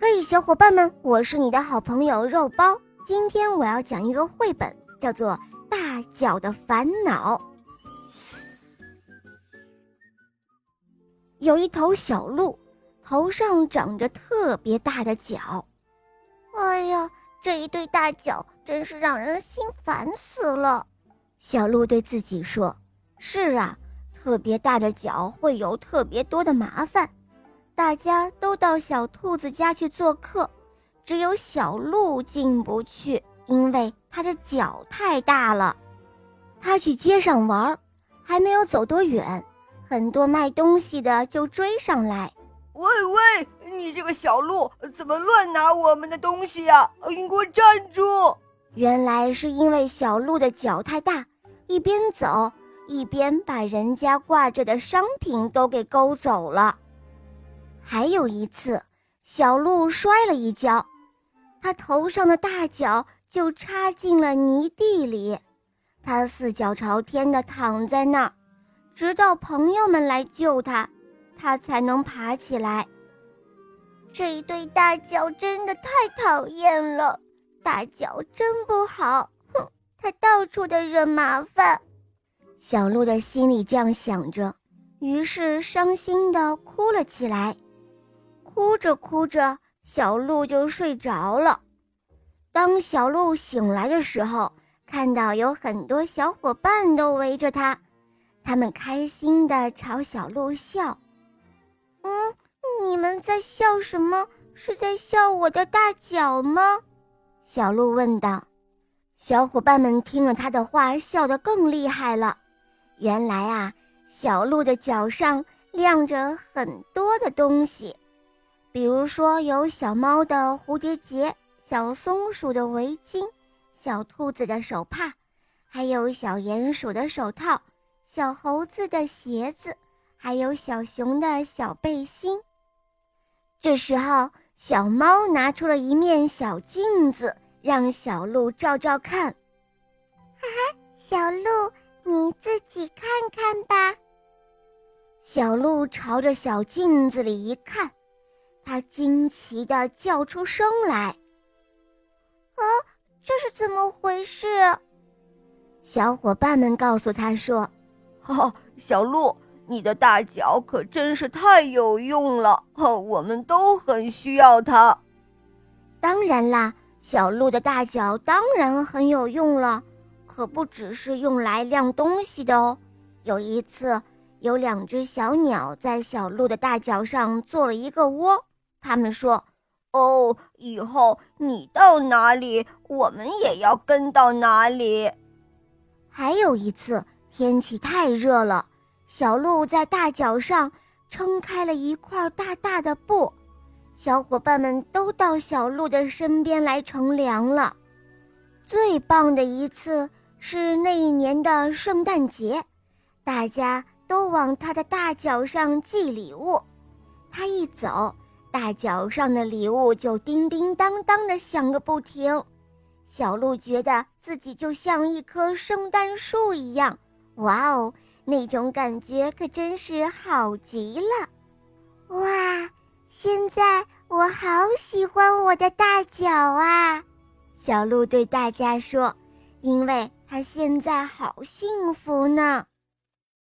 嘿，小伙伴们，我是你的好朋友肉包。今天我要讲一个绘本，叫做《大脚的烦恼》。有一头小鹿，头上长着特别大的角。哎呀，这一对大脚真是让人心烦死了。小鹿对自己说：“是啊，特别大的脚会有特别多的麻烦。”大家都到小兔子家去做客，只有小鹿进不去，因为它的脚太大了。它去街上玩，还没有走多远，很多卖东西的就追上来。喂喂，你这个小鹿怎么乱拿我们的东西呀？你给我站住！原来是因为小鹿的脚太大，一边走一边把人家挂着的商品都给勾走了。还有一次，小鹿摔了一跤，它头上的大脚就插进了泥地里，它四脚朝天的躺在那儿，直到朋友们来救它，它才能爬起来。这一对大脚真的太讨厌了，大脚真不好，哼，它到处的惹麻烦。小鹿的心里这样想着，于是伤心的哭了起来。哭着哭着，小鹿就睡着了。当小鹿醒来的时候，看到有很多小伙伴都围着它，他们开心地朝小鹿笑。嗯，你们在笑什么？是在笑我的大脚吗？小鹿问道。小伙伴们听了他的话，笑得更厉害了。原来啊，小鹿的脚上亮着很多的东西。比如说，有小猫的蝴蝶结、小松鼠的围巾、小兔子的手帕，还有小鼹鼠的手套、小猴子的鞋子，还有小熊的小背心。这时候，小猫拿出了一面小镜子，让小鹿照照看。哈哈，小鹿，你自己看看吧。小鹿朝着小镜子里一看。他惊奇地叫出声来：“啊，这是怎么回事？”小伙伴们告诉他说：“哦，小鹿，你的大脚可真是太有用了，哦，我们都很需要它。”当然啦，小鹿的大脚当然很有用了，可不只是用来晾东西的哦。有一次，有两只小鸟在小鹿的大脚上做了一个窝。他们说：“哦，以后你到哪里，我们也要跟到哪里。”还有一次，天气太热了，小鹿在大脚上撑开了一块大大的布，小伙伴们都到小鹿的身边来乘凉了。最棒的一次是那一年的圣诞节，大家都往他的大脚上寄礼物，他一走。大脚上的礼物就叮叮当当的响个不停，小鹿觉得自己就像一棵圣诞树一样，哇哦，那种感觉可真是好极了！哇，现在我好喜欢我的大脚啊！小鹿对大家说，因为它现在好幸福呢。